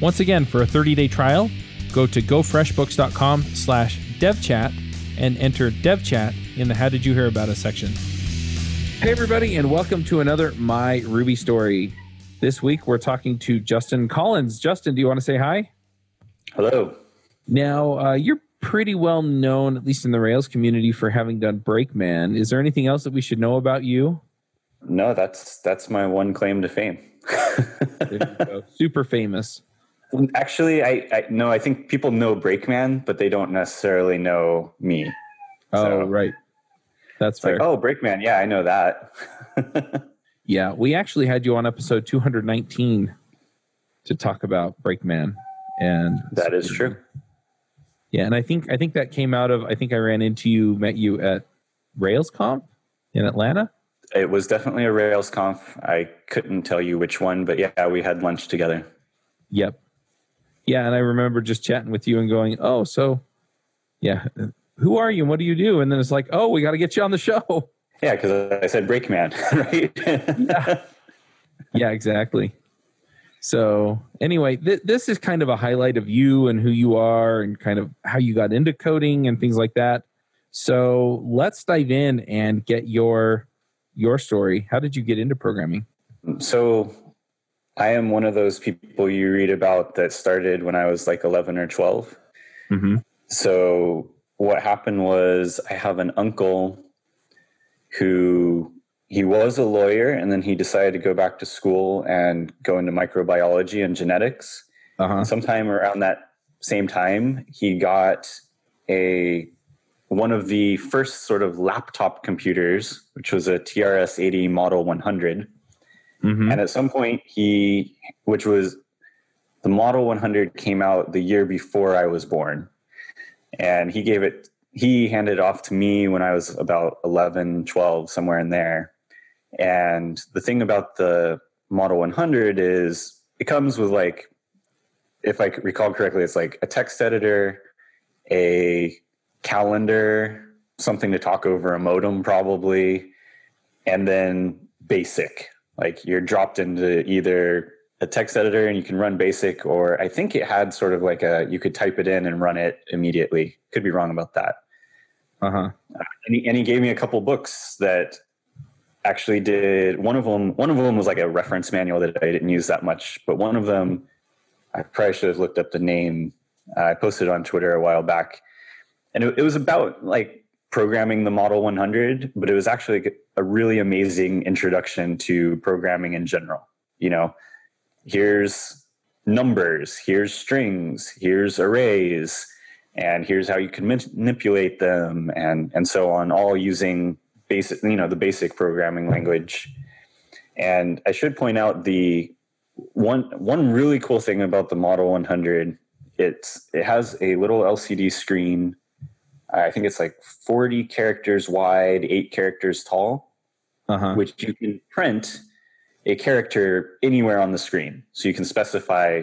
Once again, for a 30 day trial, go to gofreshbooks.com slash devchat and enter devchat in the How Did You Hear About Us section. Hey, everybody, and welcome to another My Ruby Story. This week, we're talking to Justin Collins. Justin, do you want to say hi? Hello. Now, uh, you're pretty well known, at least in the Rails community, for having done Brakeman. Is there anything else that we should know about you? No, that's that's my one claim to fame. Super famous. Actually, I, I no, I think people know Brakeman, but they don't necessarily know me. Oh, so, right. That's fair. Like, oh, Brakeman. Yeah, I know that. yeah, we actually had you on episode 219 to talk about Brakeman, and that is true. Yeah, and I think I think that came out of I think I ran into you, met you at RailsConf in Atlanta. It was definitely a RailsConf. I couldn't tell you which one, but yeah, we had lunch together. Yep. Yeah, and I remember just chatting with you and going, "Oh, so yeah, who are you and what do you do?" And then it's like, "Oh, we got to get you on the show." Yeah, because I said Brakeman, right? yeah. yeah, exactly. So anyway, th- this is kind of a highlight of you and who you are and kind of how you got into coding and things like that. So let's dive in and get your your story. How did you get into programming? So I am one of those people you read about that started when I was like 11 or 12. Mm-hmm. So what happened was I have an uncle who he was a lawyer and then he decided to go back to school and go into microbiology and genetics. Uh-huh. Sometime around that same time, he got a one of the first sort of laptop computers, which was a TRS 80 Model 100 Mm-hmm. And at some point, he, which was the Model 100 came out the year before I was born. And he gave it, he handed it off to me when I was about 11, 12, somewhere in there. And the thing about the Model 100 is it comes with like, if I recall correctly, it's like a text editor, a calendar, something to talk over a modem, probably, and then basic, like you're dropped into either a text editor and you can run basic or i think it had sort of like a you could type it in and run it immediately. Could be wrong about that. Uh-huh. And he, and he gave me a couple books that actually did one of them one of them was like a reference manual that i didn't use that much but one of them i probably should have looked up the name. Uh, i posted on twitter a while back. And it, it was about like programming the Model 100, but it was actually a really amazing introduction to programming in general. You know, here's numbers, here's strings, here's arrays, and here's how you can manipulate them, and and so on, all using basic, you know, the basic programming language. And I should point out the one one really cool thing about the Model 100. It's it has a little LCD screen I think it's like 40 characters wide, eight characters tall, uh-huh. which you can print a character anywhere on the screen. So you can specify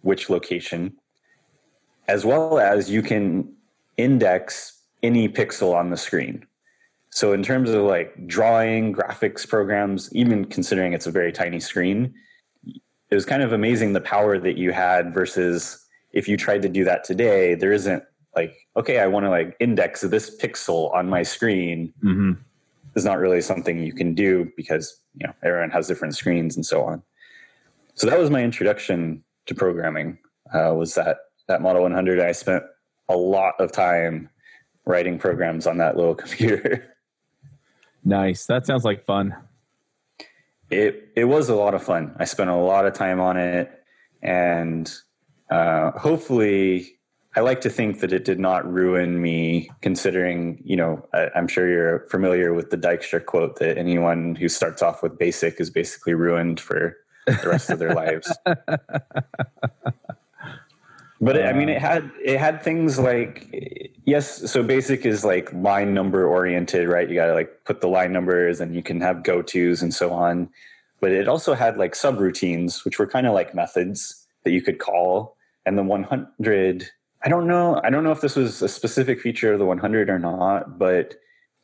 which location, as well as you can index any pixel on the screen. So in terms of like drawing, graphics programs, even considering it's a very tiny screen, it was kind of amazing the power that you had versus if you tried to do that today, there isn't like okay i want to like index this pixel on my screen mm-hmm. is not really something you can do because you know everyone has different screens and so on so that was my introduction to programming uh, was that that Model 100. I spent a lot of time writing programs on that little computer. Nice. That sounds like fun. It it was a lot of fun. I spent a lot of time on it, and uh, hopefully, I like to think that it did not ruin me. Considering, you know, I, I'm sure you're familiar with the Dijkstra quote that anyone who starts off with BASIC is basically ruined for the rest of their lives. But I mean, it uh. had it had things like yes. So basic is like line number oriented, right? You got to like put the line numbers, and you can have go tos and so on. But it also had like subroutines, which were kind of like methods that you could call. And the 100, I don't know. I don't know if this was a specific feature of the 100 or not, but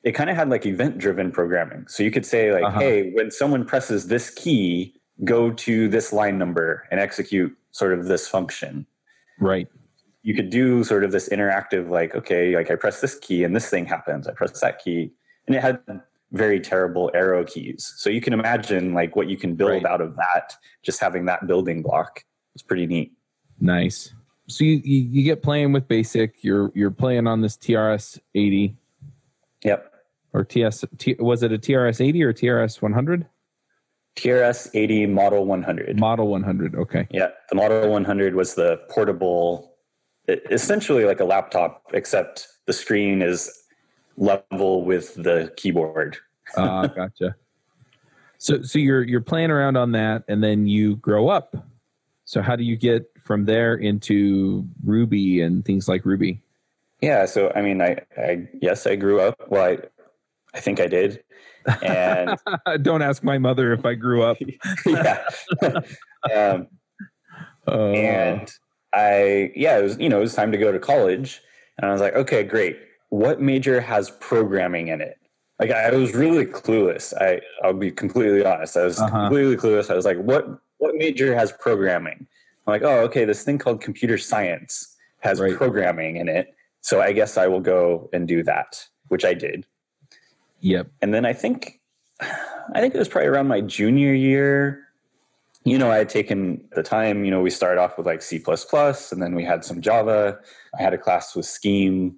it kind of had like event driven programming. So you could say like, uh-huh. hey, when someone presses this key, go to this line number and execute sort of this function Right. You could do sort of this interactive, like, okay, like I press this key and this thing happens. I press that key. And it had very terrible arrow keys. So you can imagine like what you can build right. out of that, just having that building block. It's pretty neat. Nice. So you, you, you get playing with basic, you're you're playing on this TRS eighty. Yep. Or TS T, was it a TRS eighty or TRS one hundred? TRS 80 Model 100. Model 100, okay. Yeah, the Model 100 was the portable, essentially like a laptop, except the screen is level with the keyboard. Ah, uh, gotcha. So, so you're you're playing around on that, and then you grow up. So, how do you get from there into Ruby and things like Ruby? Yeah, so I mean, I, I yes, I grew up. Well, I, I think I did. And don't ask my mother if I grew up. yeah. um, uh, and I, yeah, it was, you know, it was time to go to college. And I was like, okay, great. What major has programming in it? Like I was really clueless. I, I'll be completely honest. I was uh-huh. completely clueless. I was like, what, what major has programming? I'm like, oh, okay, this thing called computer science has right. programming in it. So I guess I will go and do that, which I did. Yep. And then I think, I think it was probably around my junior year. You know, I had taken the time, you know, we started off with like C and then we had some Java. I had a class with Scheme.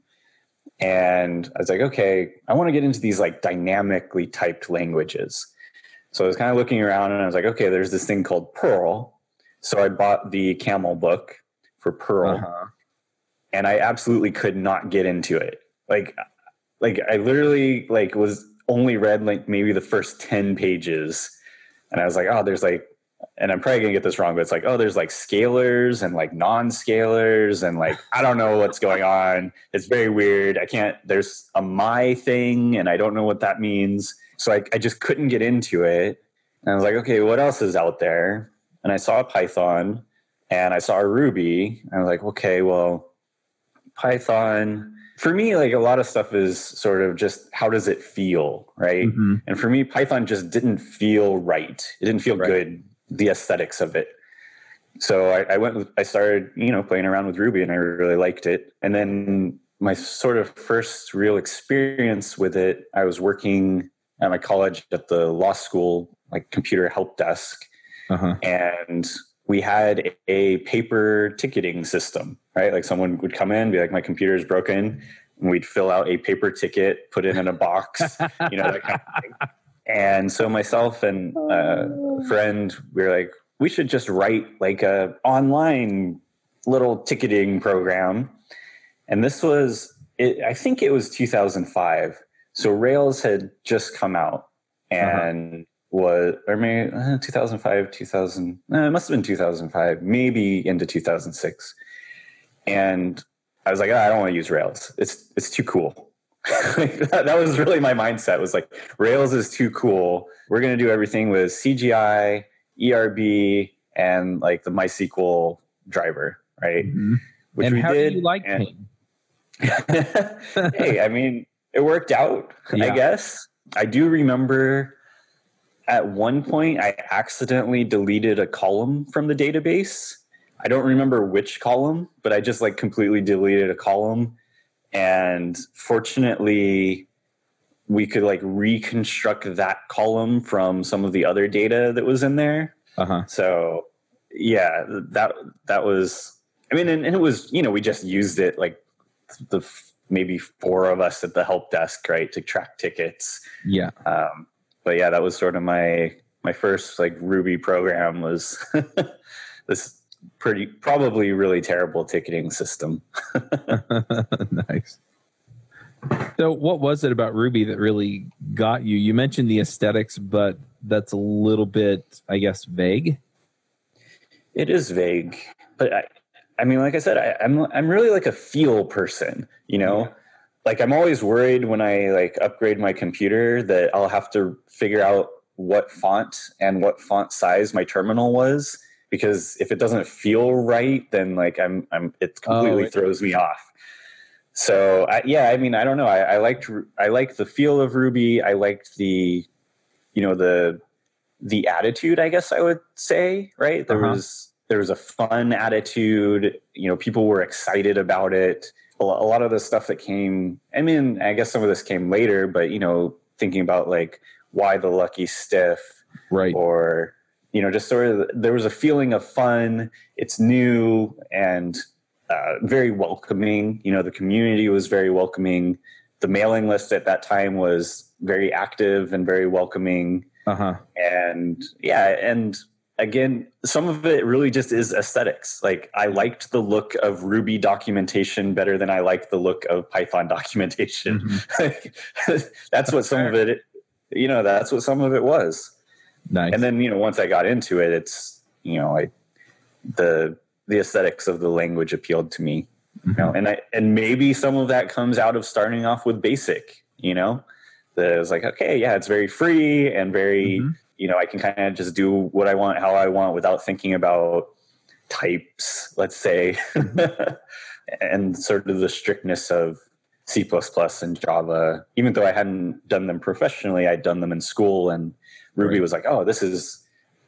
And I was like, okay, I want to get into these like dynamically typed languages. So I was kind of looking around and I was like, okay, there's this thing called Perl. So I bought the Camel book for Perl, Uh-huh. And I absolutely could not get into it. Like like I literally like was only read like maybe the first 10 pages and I was like, oh, there's like and I'm probably gonna get this wrong, but it's like, oh, there's like scalars and like non-scalars, and like I don't know what's going on. It's very weird. I can't. There's a my thing, and I don't know what that means. So I, I just couldn't get into it. And I was like, okay, what else is out there? And I saw Python, and I saw Ruby. And I was like, okay, well, Python for me like a lot of stuff is sort of just how does it feel right mm-hmm. and for me python just didn't feel right it didn't feel right. good the aesthetics of it so I, I, went with, i started you know playing around with ruby and i really liked it and then my sort of first real experience with it i was working at my college at the law school like computer help desk uh-huh. and we had a paper ticketing system, right? Like someone would come in, be like, my computer is broken. And we'd fill out a paper ticket, put it in a box, you know, that kind of thing. And so myself and a friend, we were like, we should just write like a online little ticketing program. And this was, it, I think it was 2005. So Rails had just come out uh-huh. and uh-huh was or maybe uh, 2005 2000 uh, it must have been 2005 maybe into 2006 and i was like oh, i don't want to use rails. It's it's too cool. That, that, was really my mindset was like rails is too cool. We're going to do everything with cgi erb and like the mysql driver right? Mm-hmm. which and we how did do you like and, hey i mean it worked out yeah. i guess. I do remember at one point I accidentally deleted a column from the database. I don't remember which column, but I just like completely deleted a column. And fortunately, we could like reconstruct that column from some of the other data that was in there. Uh-huh. So yeah, that that was I mean, and, and, it was, you know, we just used it like the maybe four of us at the help desk, right, to track tickets. Yeah. Um, but yeah, that was sort of my my first like Ruby program was this pretty probably really terrible ticketing system. nice. So, what was it about Ruby that really got you? You mentioned the aesthetics, but that's a little bit, I guess, vague. It is vague, but I, I mean, like I said, I, am I'm, I'm really like a feel person, you know. Yeah. Like I'm always worried when I like upgrade my computer that I'll have to figure out what font and what font size my terminal was because if it doesn't feel right, then like I'm I'm it completely oh, throws me off. So I, yeah, I mean, I don't know. I, I liked I liked the feel of Ruby. I liked the, you know, the the attitude. I guess I would say right. There uh-huh. was there was a fun attitude. You know, people were excited about it. A lot of the stuff that came. I mean, I guess some of this came later, but you know, thinking about like why the lucky stiff, right, or you know, just sort of there was a feeling of fun. It's new and uh, very welcoming. You know, the community was very welcoming. The mailing list at that time was very active and very welcoming. Uh-huh. And yeah, and again, some of it really just is aesthetics. Like I liked the look of Ruby documentation better than I liked the look of Python documentation. Mm-hmm. that's what some of it, you know, that's what some of it was. Nice. And then, you know, once I got into it, it's, you know, I, the the aesthetics of the language appealed to me. Mm-hmm. You know, and I and maybe some of that comes out of starting off with basic, you know. That it was like, okay, yeah, it's very free and very, mm-hmm. You know, I can kind of just do what I want, how I want without thinking about types, let's say, mm-hmm. and sort of the strictness of C and Java. Even though I hadn't done them professionally, I'd done them in school, and Ruby right. was like, oh, this is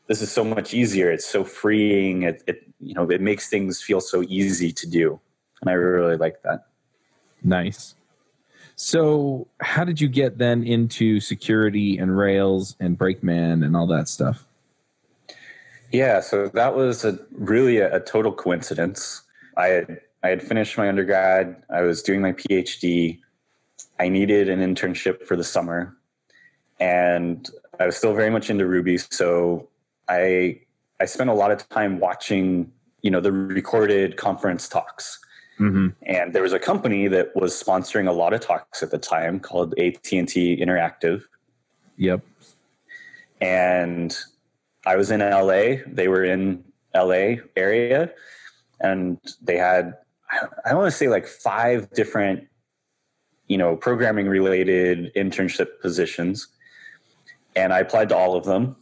this is so much easier. It's so freeing. It, it you know it makes things feel so easy to do, and I really like that. Nice. So, how did you get then into security and Rails and Brakeman and all that stuff? Yeah, so that was a really a, a total coincidence. I had I had finished my undergrad. I was doing my PhD. I needed an internship for the summer, and I was still very much into Ruby. So I I spent a lot of time watching, you know, the recorded conference talks. Mm-hmm. And there was a company that was sponsoring a lot of talks at the time called AT and T Interactive. Yep. And I was in LA. They were in LA area, and they had I want to say like five different, you know, programming related internship positions. And I applied to all of them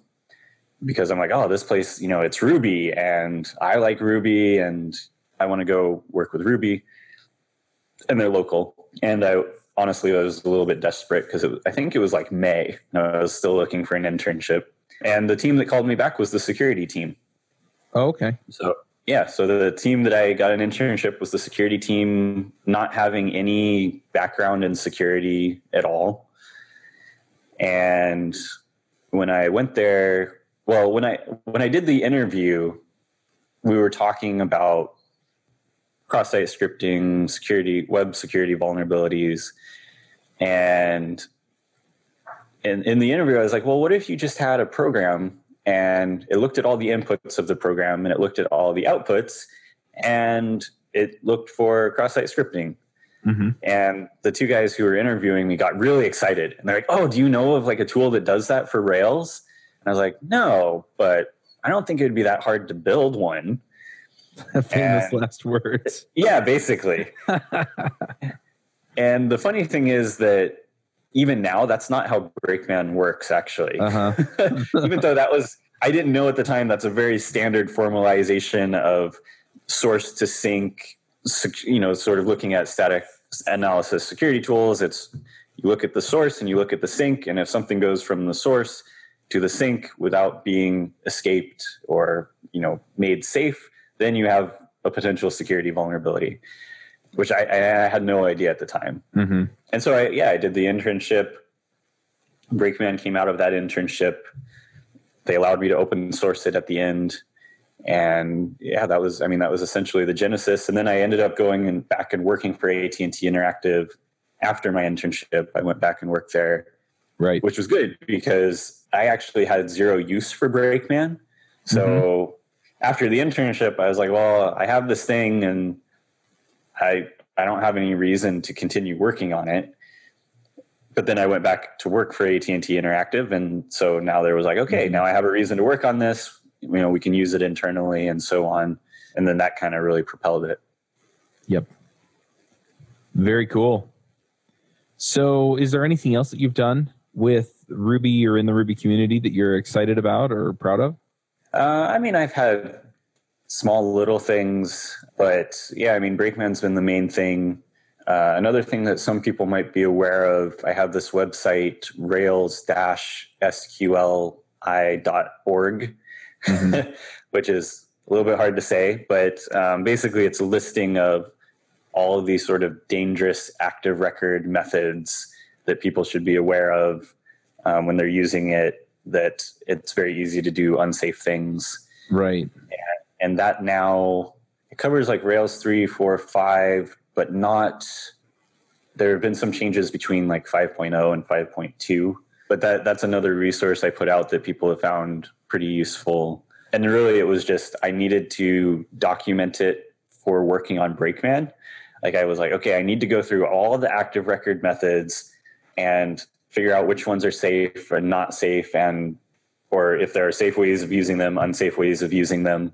because I'm like, oh, this place, you know, it's Ruby and I like Ruby and I want to go work with Ruby. And they're local. And I honestly I was a little bit desperate because I think it was like May. I was still looking for an internship. And the team that called me back was the security team. Oh, okay. So yeah, so the team that I got an internship was the security team, not having any background in security at all. And when I went there, well when i when i did the interview we were talking about cross-site scripting security web security vulnerabilities and in, in the interview i was like well what if you just had a program and it looked at all the inputs of the program and it looked at all the outputs and it looked for cross-site scripting mm-hmm. and the two guys who were interviewing me got really excited and they're like oh do you know of like a tool that does that for rails and I was like, no, but I don't think it would be that hard to build one. Famous and, last words. Yeah, basically. and the funny thing is that even now, that's not how Brakeman works, actually. Uh-huh. even though that was, I didn't know at the time, that's a very standard formalization of source to sink, you know, sort of looking at static analysis security tools. It's you look at the source and you look at the sink, and if something goes from the source to the sink without being escaped or you know made safe, then you have a potential security vulnerability, which I, I had no idea at the time. Mm-hmm. And so, I, yeah, I did the internship. Brakeman came out of that internship. They allowed me to open source it at the end, and yeah, that was I mean that was essentially the genesis. And then I ended up going and back and working for AT and T Interactive after my internship. I went back and worked there, right? Which was good because I actually had zero use for Brakeman. So mm-hmm. After the internship, I was like, well, I have this thing, and I I don't have any reason to continue working on it but then I went back to work for AT and T Interactive, and so now there was like, okay, mm-hmm. now I have a reason to work on this. You know, we can use it internally and so on, and then that kind of really propelled it. Yep. Very cool. So, is there anything else that you've done with Ruby or in the Ruby community that you're excited about or proud of? Uh, I mean, I've had small little things, but yeah, I mean, Brakeman's been the main thing uh, another thing that some people might be aware of, I have this website, rails-sqli.org, mm-hmm. which is a little bit hard to say, but um, basically it's a listing of all of these sort of dangerous active record methods that people should be aware of um, when they're using it, that it's very easy to do unsafe things. Right. And, and that now, it covers like Rails 3, 4, 5, but not there have been some changes between like 5.0 and 5.2 but that that's another resource i put out that people have found pretty useful and really it was just i needed to document it for working on brakeman like i was like okay i need to go through all the active record methods and figure out which ones are safe and not safe and or if there are safe ways of using them unsafe ways of using them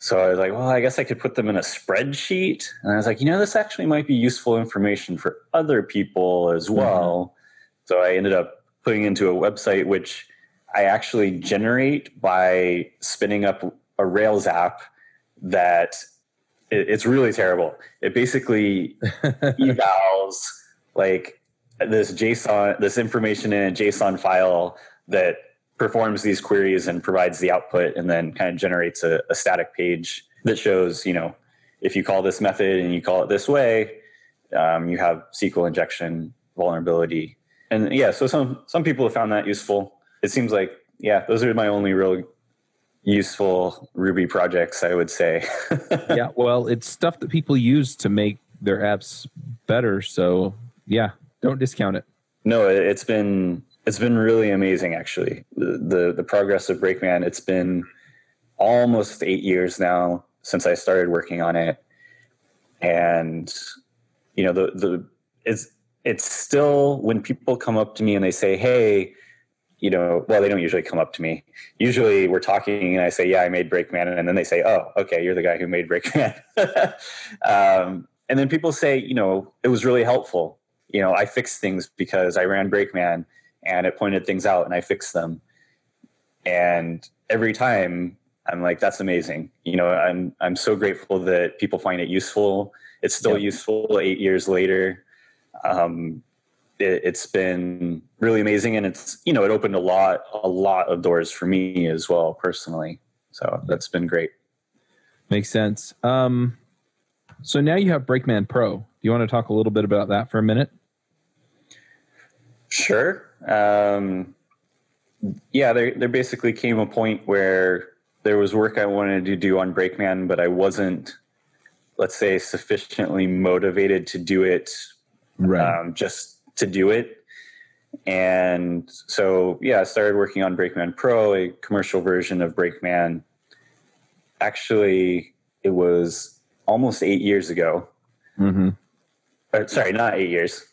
so I was like, well, I guess I could put them in a spreadsheet. And I was like, you know, this actually might be useful information for other people as mm-hmm. well. Mm-hmm. So I ended up putting into a website which I actually generate by spinning up a Rails app that it, it's really terrible. It basically evals like this JSON, this information in a JSON file that performs these queries and provides the output and then kind of generates a, a, static page that shows, you know, if you call this method and you call it this way, um, you have SQL injection vulnerability. And yeah, so some some people have found that useful. It seems like yeah, those are my only real useful Ruby projects, I would say. yeah, well, it's stuff that people use to make their apps better. So yeah, don't discount it. No, it's been it's been really amazing, actually. The, the, the progress of Brakeman. It's been almost eight years now since I started working on it, and you know the the it's it's still when people come up to me and they say, "Hey." You know, well, they don't usually come up to me. Usually, we're talking, and I say, "Yeah, I made Brakeman," and then they say, "Oh, okay, you're the guy who made Brakeman." um, and then people say, "You know, it was really helpful. You know, I fixed things because I ran Brakeman." and it pointed things out and I fixed them. And every time I'm like, that's amazing. You know, I'm I'm so grateful that people find it useful. It's still useful eight years later. Um, it, it's been really amazing, and it's you know it opened a lot a lot of doors for me as well personally. So that's been great. Makes sense. Um, so now you have Brakeman Pro. Do you want to talk a little bit about that for a minute? Sure. Um, yeah, there there basically came a point where there was work I wanted to do on Brakeman, but I wasn't, let's say, sufficiently motivated to do it right. um, just to do it. And so, yeah, I started working on Brakeman Pro, a commercial version of Brakeman. Actually, it was almost eight years ago. Mm-hmm. Or, sorry, not eight years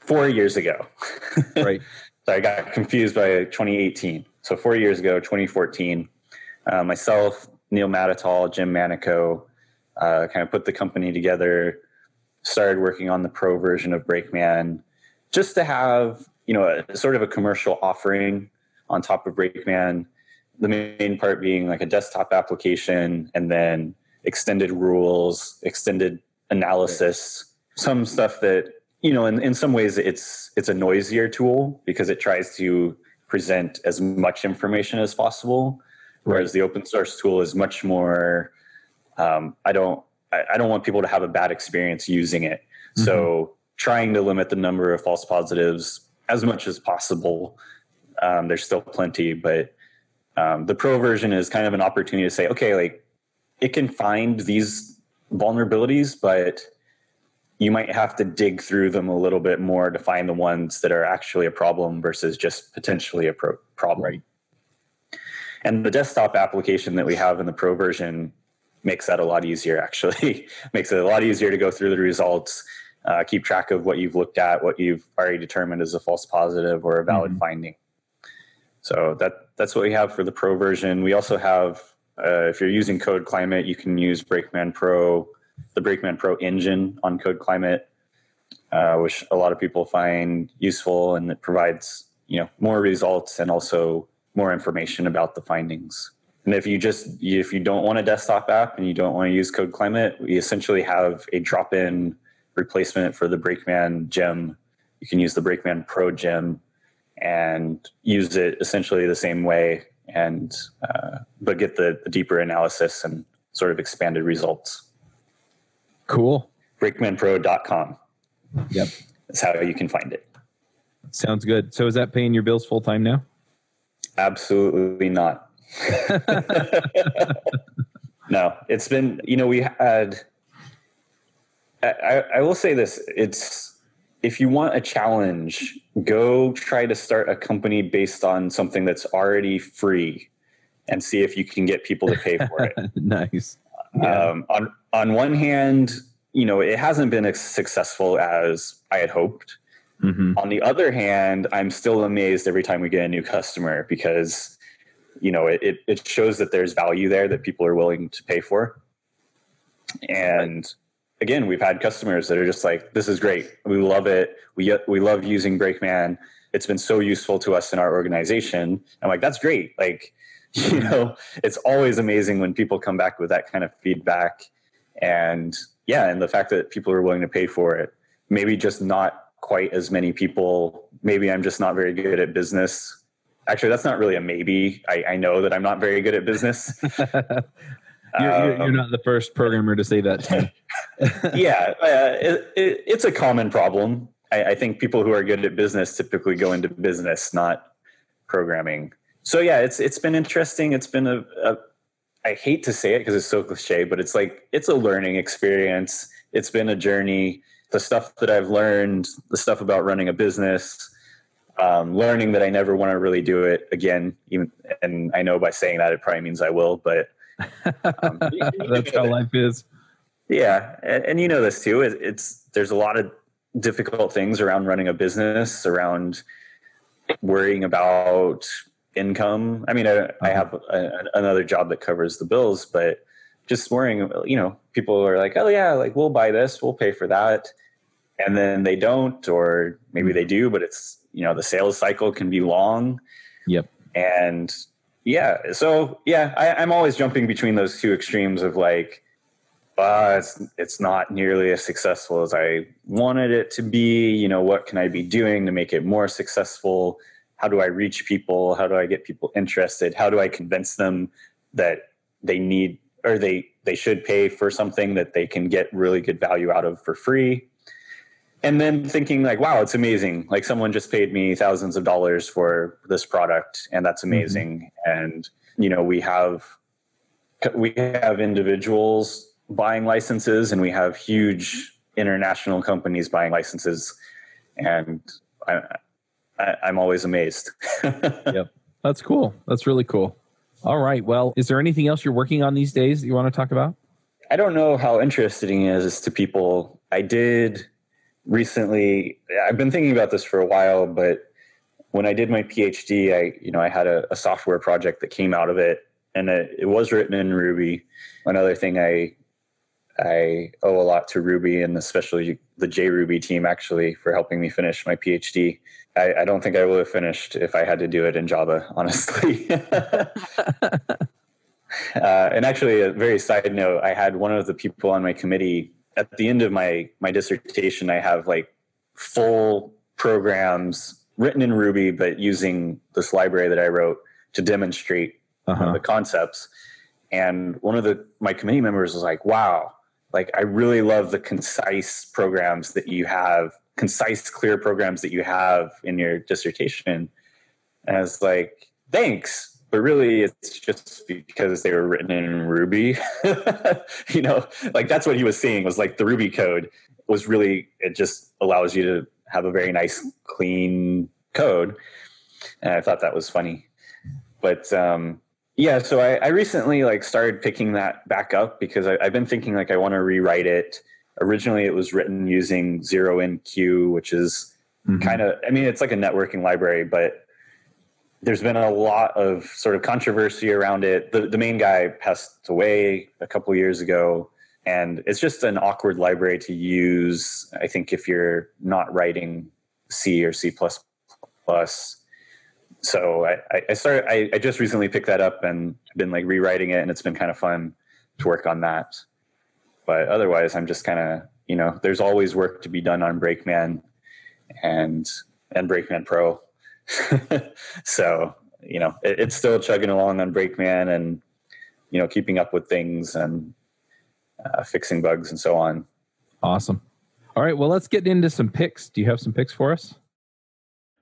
four years ago. right. so I got confused by 2018. So four years ago, 2014, uh, myself, Neil Matatall, Jim Manico, uh, kind of put the company together, started working on the pro version of Brakeman, just to have you know a, sort of a commercial offering on top of Brakeman. The main part being like a desktop application, and then extended rules, extended analysis, some stuff that you know, in, in some ways it's it's a noisier tool because it tries to present as much information as possible, whereas the open source tool is much more. Um, I don't I, I, don't want people to have a bad experience using it. Mm-hmm. So trying to limit the number of false positives as much as possible. Um, there's still plenty, but Um, the pro version is kind of an opportunity to say, okay, like it can find these vulnerabilities, but you might have to dig through them a little bit more to find the ones that are actually a problem versus just potentially a pro- problem. Right. And the desktop application that we have in the pro version makes that a lot easier, actually. makes it a lot easier to go through the results, uh, keep track of what you've looked at, what you've already determined as a false positive or a valid mm-hmm. finding. So that that's what we have for the pro version. We also have, uh, if you're using Code Climate, you can use Brakeman Pro, the Brakeman Pro engine on Code Climate, uh, which a lot of people find useful, and it provides you know more results and also more information about the findings. And if you just if you don't want a desktop app and you don't want to use Code Climate, we essentially have a drop-in replacement for the Brakeman gem. You can use the Brakeman Pro gem and use it essentially the same way, and uh, but get the, the deeper analysis and sort of expanded results. Cool. BrakemanPro.com. Yep, that's how you can find it. Sounds good. So is that paying your bills full time now? Absolutely not. no, it's been, you know, we had, I, I will say this it's, if you want a challenge, go try to start a company based on something that's already free and see if you can get people to pay for it. nice. Yeah. Um, on, on one hand, you know, it hasn't been as successful as I had hoped. Mm-hmm. On the other hand, I'm still amazed every time we get a new customer because you know it, it shows that there's value there that people are willing to pay for. And again, we've had customers that are just like, "This is great. We love it. We we love using Brakeman. It's been so useful to us in our organization." I'm like, "That's great." Like, you know, it's always amazing when people come back with that kind of feedback, and yeah, and the fact that people are willing to pay for it. Maybe just not quite as many people. Maybe I'm just not very good at business. Actually, that's not really a maybe. I, I know that I'm not very good at business. you're, you're, you're, not the first programmer to say that. To yeah, uh, it, it, it's a common problem. I, I think people who are good at business typically go into business, not programming. So yeah, it's it's been interesting. It's been a, a I hate to say it because it's so cliche, but it's like it's a learning experience. It's been a journey the stuff that I've learned, the stuff about running a business, um, learning that I never want to really do it again. Even, and I know by saying that it probably means I will, but um, that's how life is. Yeah, and, and, you know this too. It, it's there's a lot of difficult things around running a business, around worrying about income. I mean, I, I uh-huh. have a, another job that covers the bills, but just worrying, you know, people are like, oh yeah, like we'll buy this, we'll pay for that and then they don't or maybe they do but it's you know the sales cycle can be long yep and yeah so yeah I, am always jumping between those two extremes of like uh, it's it's not nearly as successful as I wanted it to be. You know, what can I be doing to make it more successful? How do I reach people? How do I get people interested? How do I convince them that they need or they they should pay for something that they can get really good value out of for free? And then thinking like wow it's amazing. Like someone just paid me thousands of dollars for this product and that's mm-hmm. amazing. Mm-hmm. and you know we have we have individuals buying licenses and we have huge international companies buying licenses. And I, I, i'm always amazed. Yep. That's cool. That's really cool. All right. Well is there anything else you're working on these days that you want to talk about? I don't know how interesting it is to people. I did recently i've been thinking about this for a while but when i did my phd i you know i had a, a software project that came out of it and it, it, was written in ruby. Another thing i i owe a lot to ruby and especially the jruby team actually for helping me finish my phd I, I don't think i would have finished if i had to do it in java honestly. Uh, and actually a very side note i had one of the people on my committee at the end of my my dissertation, I have like full programs written in Ruby, but using this library that I wrote to demonstrate uh-huh. the concepts. And one of the my committee members was like, "Wow, like I really love the concise programs that you have, concise, clear programs that you have in your dissertation." And I was like, "Thanks." But really it's just because they were written in Ruby. you know, like that's what he was seeing was like the Ruby code was really it just allows you to have a very nice clean code, and I thought that was funny. But um, yeah, so I, I, recently like started picking that back up because I, have been thinking like I want to rewrite it. Originally, it was written using ZeroMQ, which is mm-hmm. kind of I mean it's like a networking library, but there's been a lot of sort of controversy around it. The, the main guy passed away a couple years ago, and it's just an awkward library to use. I think if you're not writing C or C plus plus. So I, I started. I, I just recently picked that up and been like rewriting it, and it's been kind of fun to work on that. But otherwise, I'm just kind of you know, there's always work to be done on Brakeman and and Brakeman Pro so you know it, it's still chugging along on Brakeman and you know keeping up with things and uh, fixing bugs and so on. Awesome. All right, well let's get into some picks. Do you have some picks for us?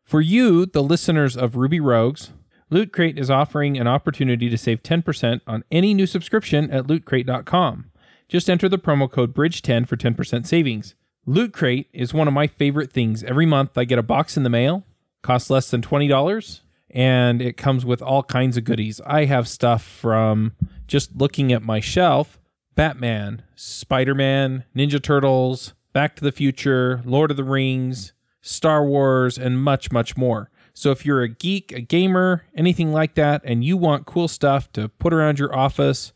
For you, the listeners of Ruby Rogues, Loot Crate is offering an opportunity to save 10% on any new subscription at lootcrate.com. Just enter the promo code BRIDGE10 for 10% savings. Loot Crate is one of my favorite things. Every month I get a box in the mail costs less than $20 and it comes with all kinds of goodies. I have stuff from just looking at my shelf Batman, Spider Man, Ninja Turtles, Back to the Future, Lord of the Rings, Star Wars, and much, much more. So if you're a geek, a gamer, anything like that, and you want cool stuff to put around your office,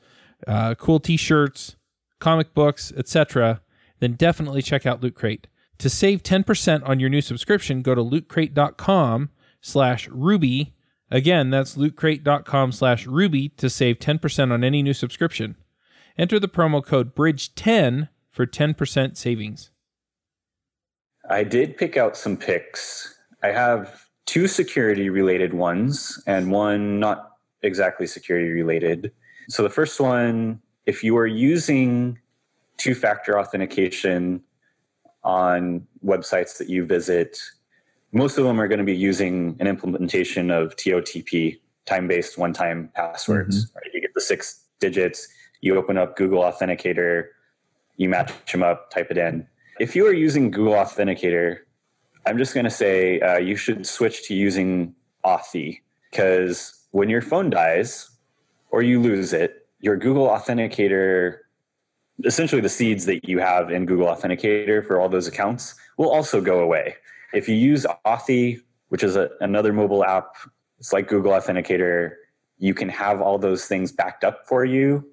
uh, cool t shirts, comic books, etc., then definitely check out Loot Crate. To save 10% on your new subscription, go to lootcrate.com slash ruby. Again, that's lootcrate.com slash ruby to save 10% on any new subscription. Enter the promo code BRIDGE10 for 10% savings. I did pick out some picks. I have two security related ones and one not exactly security related. So the first one, if you are using two factor authentication on websites that you visit, most of them are going to be using an implementation of TOTP, time based one time passwords. Mm-hmm. Right? You get the six digits, you open up Google Authenticator, you match them up, type it in. If you are using Google Authenticator, I'm just going to say uh, you should switch to using Authy because when your phone dies or you lose it, your Google Authenticator essentially the seeds that you have in Google Authenticator for all those accounts will also go away. If you use Authy, which is a, another mobile app, it's like Google Authenticator, you can have all those things backed up for you.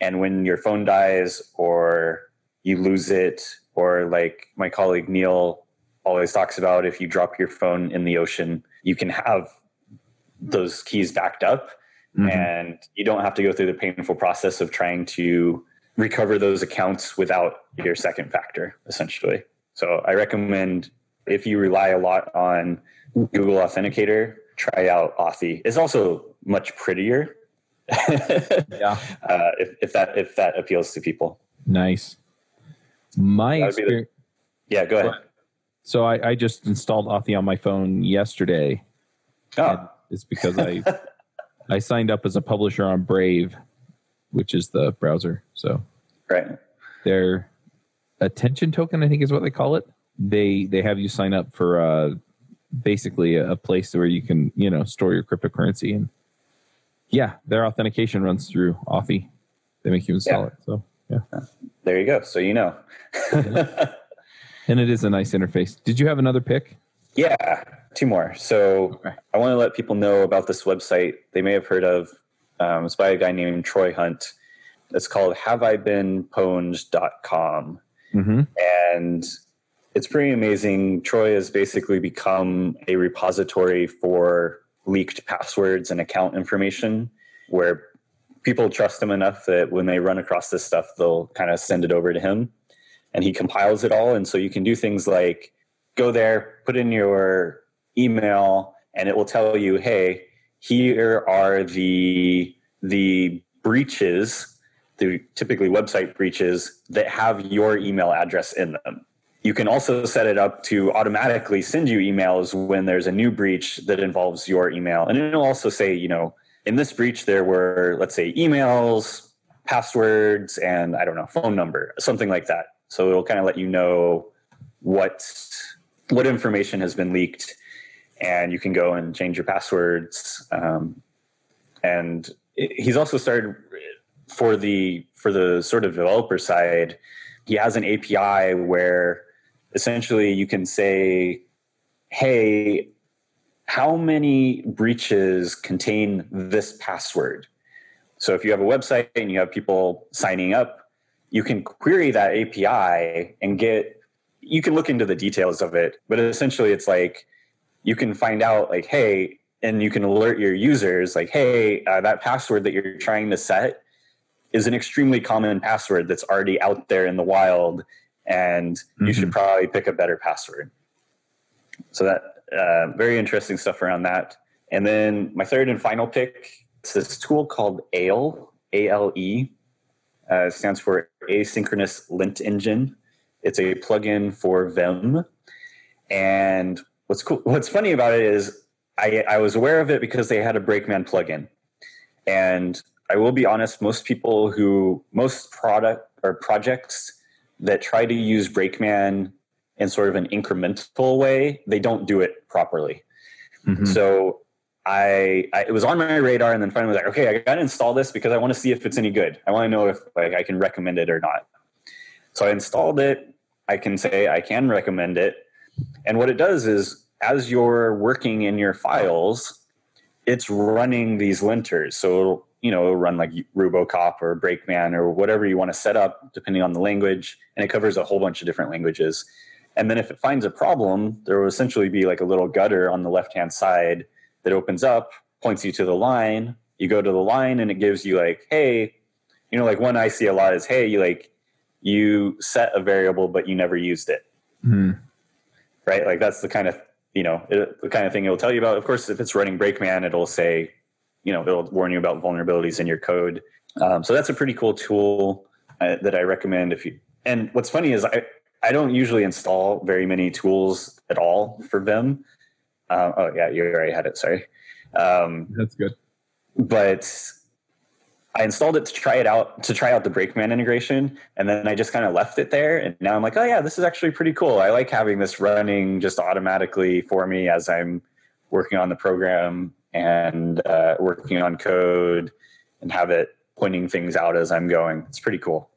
And when your phone dies or you lose it, or like my colleague Neil always talks about, if you drop your phone in the ocean, you can have those keys backed up mm-hmm. and you don't have to go through the painful process of trying to recover those accounts without your second factor, essentially. So I recommend if you rely a lot on Google Authenticator, try out Authy. It's also much prettier. yeah. Uh, if, if that if that appeals to people. Nice. My experience. The, yeah, go ahead. So I, I just installed Authy on my phone yesterday. Oh. It's because I I signed up as a publisher on Brave which is the browser. So right, their attention token, I think, is what they call it. They they have you sign up for uh, basically a, a place where you can you know store your cryptocurrency and yeah, their authentication runs through Authy. They make you install yeah. it. So yeah, there you go. So you know. and it is a nice interface. Did you have another pick? Yeah, two more. So okay. I want to let people know about this website they may have heard of um, it's by a guy named Troy Hunt. It's called haveibeenpwned.com. Mm-hmm. And it's pretty amazing. Troy has basically become a repository for leaked passwords and account information where people trust him enough that when they run across this stuff, they'll kind of send it over to him and he compiles it all. And so you can do things like go there, put in your email, and it will tell you, hey, here are the the breaches, the typically website breaches that have your email address in them. You can also set it up to automatically send you emails when there's a new breach that involves your email. And it'll also say, you know, in this breach, there were, let's say, emails, passwords, and I don't know, phone number, something like that. So it'll kind of let you know what what information has been leaked, and you can go and change your passwords. Um, and it, he's also started for the for the sort of developer side. He has an API where essentially you can say, "Hey, how many breaches contain this password?" So if you have a website and you have people signing up, you can query that API and get you can look into the details of it, but essentially it's like you can find out like, hey, and you can alert your users like, hey, uh, that password that you're trying to set is an extremely common password that's already out there in the wild, and mm-hmm. you should mm-hmm. probably pick a better password. So that uh, very interesting stuff around that. And then my third and final pick is this tool called ALE, A L E. Uh, stands for Asynchronous Lint Engine. It's a plugin for Vim. And what's cool, what's funny about it is I, I was aware of it because they had a Brakeman plugin. And I will be honest, most people who, most product or projects that try to use Brakeman in sort of an incremental way, they don't do it properly. Mm-hmm. So I, I, it was on my radar and then finally was like, okay, I gotta install this because I want to see if it's any good. I want to know if like I can recommend it or not. So I installed it I can say I can recommend it. And what it does is, as you're working in your files, it's running these linters. So it'll, you know, it'll run like Rubocop or Brakeman or whatever you want to set up, depending on the language. And it covers a whole bunch of different languages. And then if it finds a problem, there will essentially be like a little gutter on the left hand side that opens up, points you to the line. You go to the line and it gives you like, hey, you know, like one I see a lot is, hey, you like you set a variable but you never used it mm-hmm. Right? Like that's the kind of you know it, the kind of thing it'll tell you about. Of course if it's running brakeman it'll say you know it'll warn you about vulnerabilities in your code. Um, so that's a pretty cool tool uh, that i recommend if you and what's funny is i i don't usually install very many tools at all for vim. Um, oh yeah you already had it sorry. Um, that's good. but I installed it to try it out to try out the Brakeman integration, and then I just kind of left it there. And now I'm like, oh yeah, this is actually pretty cool. I like having this running just automatically for me as I'm working on the program and uh, working on code, and have it pointing things out as I'm going. It's pretty cool.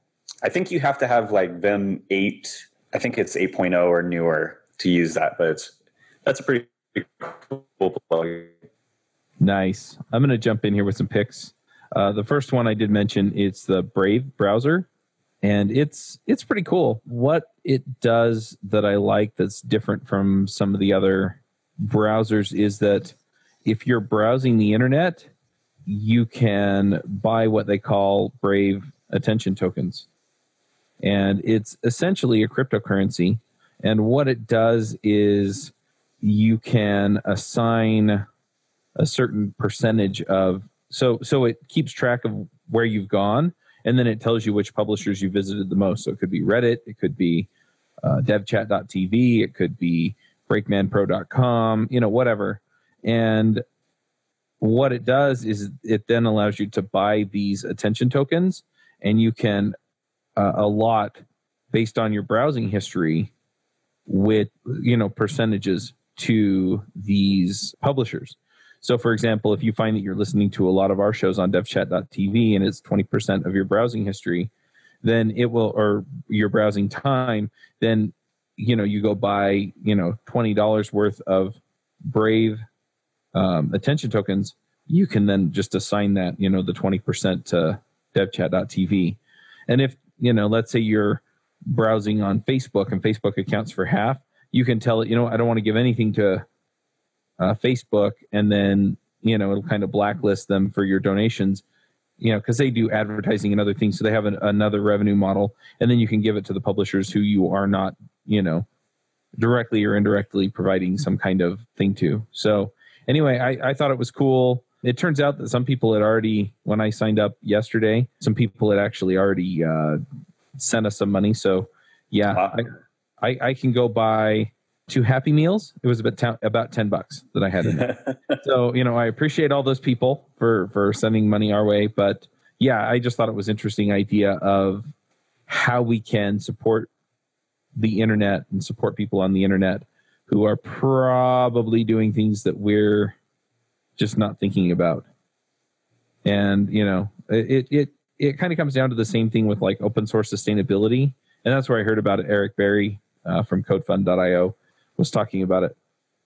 I think you have to have like Vim eight. I think it's 8.0 or newer to use that, but it's that's a pretty cool plugin. Nice. I'm going to jump in here with some picks. Uh, the first one I did mention it's the Brave browser, and it's it's pretty cool. What it does that I like that's different from some of the other browsers is that if you're browsing the internet, you can buy what they call Brave attention tokens, and it's essentially a cryptocurrency. And what it does is you can assign a certain percentage of so so it keeps track of where you've gone, and then it tells you which publishers you visited the most. So it could be Reddit, it could be uh, DevChat.tv, it could be BrakemanPro.com, you know, whatever. And what it does is it then allows you to buy these attention tokens, and you can uh, allot based on your browsing history with you know percentages to these publishers. So, for example, if you find that you're listening to a lot of our shows on devchat.tv and it's 20% of your browsing history, then it will, or your browsing time, then, you know, you go buy, you know, $20 worth of Brave um, attention tokens. You can then just assign that, you know, the 20% to devchat.tv. And if, you know, let's say you're browsing on Facebook and Facebook accounts for half, you can tell it, you know, I don't want to give anything to uh, Facebook, and then you know it'll kind of blacklist them for your donations. You know, because they do advertising and other things, so they have an, another revenue model, and then you can give it to the publishers who you are not, you know, directly or indirectly providing some kind of thing to. So anyway, I, I thought it was cool. It turns out that some people had already, when I signed up yesterday, some people had actually already uh, sent us some money. So yeah, I, I, I can go buy two Happy Meals. It was about about ten bucks that I had in there. so you know, I appreciate all those people for for sending money our way, but yeah, I just thought it was interesting idea of how we can support the internet and support people on the internet who are probably doing things that we're just not thinking about. And you know, it it it kind of comes down to the same thing with like open source sustainability, and that's where I heard about it. Eric Berry uh, from CodeFund.io was talking about it,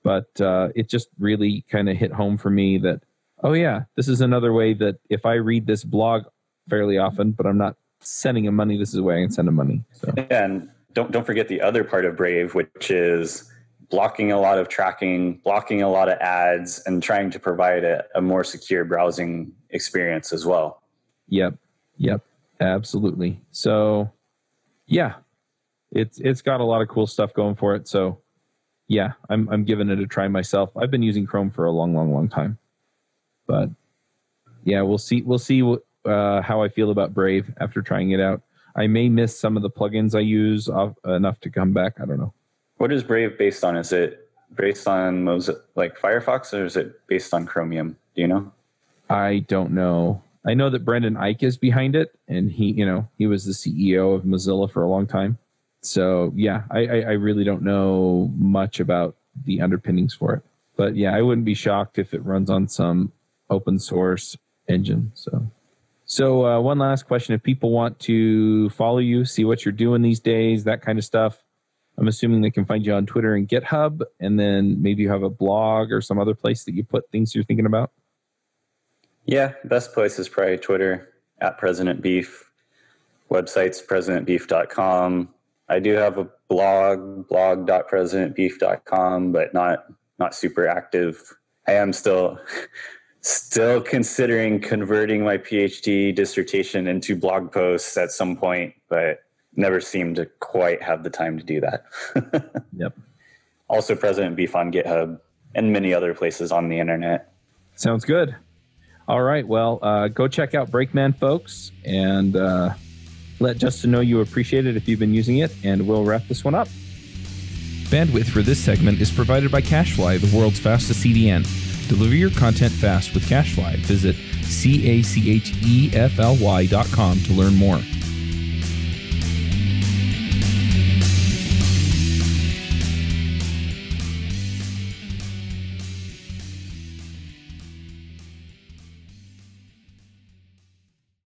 but uh, it just really kind of hit home for me that oh yeah, this is another way that if I read this blog fairly often, but I'm not sending him money, this is the way I can send him money. So. And don't don't forget the other part of Brave, which is blocking a lot of tracking, blocking a lot of ads, and trying to provide a, a more secure browsing experience as well. Yep. Yep. Absolutely. So yeah. It's it's got a lot of cool stuff going for it. So yeah, I'm I'm giving it a try myself. I've been using Chrome for a long, long, long time. But yeah, we'll see we'll see what, uh, how I feel about Brave after trying it out. I may miss some of the plugins I use off, enough to come back. I don't know. What is Brave based on? Is it based on Mozi- like Firefox or is it based on Chromium? Do you know? I don't know. I know that Brendan Eich is behind it, and he, you know, he was the CEO of Mozilla for a long time. So yeah, I, I, I really don't know much about the underpinnings for it, but yeah, I wouldn't be shocked if it runs on some open source engine. So, so uh, one last question: If people want to follow you, see what you're doing these days, that kind of stuff, I'm assuming they can find you on Twitter and GitHub, and then maybe you have a blog or some other place that you put things you're thinking about. Yeah, best place is probably Twitter at President Beef. Website's presidentbeef.com. I do have a blog, blog.presidentbeef.com, but not not super active. I am still still considering converting my PhD dissertation into blog posts at some point, but never seem to quite have the time to do that. yep. Also, President Beef on GitHub and many other places on the internet. Sounds good. All right. Well, uh, go check out Brakeman, folks, and uh, let Justin know you appreciate it if you've been using it, and we'll wrap this one up. Bandwidth for this segment is provided by CacheFly, the world's fastest CDN. Deliver your content fast with CacheFly. Visit C A C H E F L Y dot com to learn more.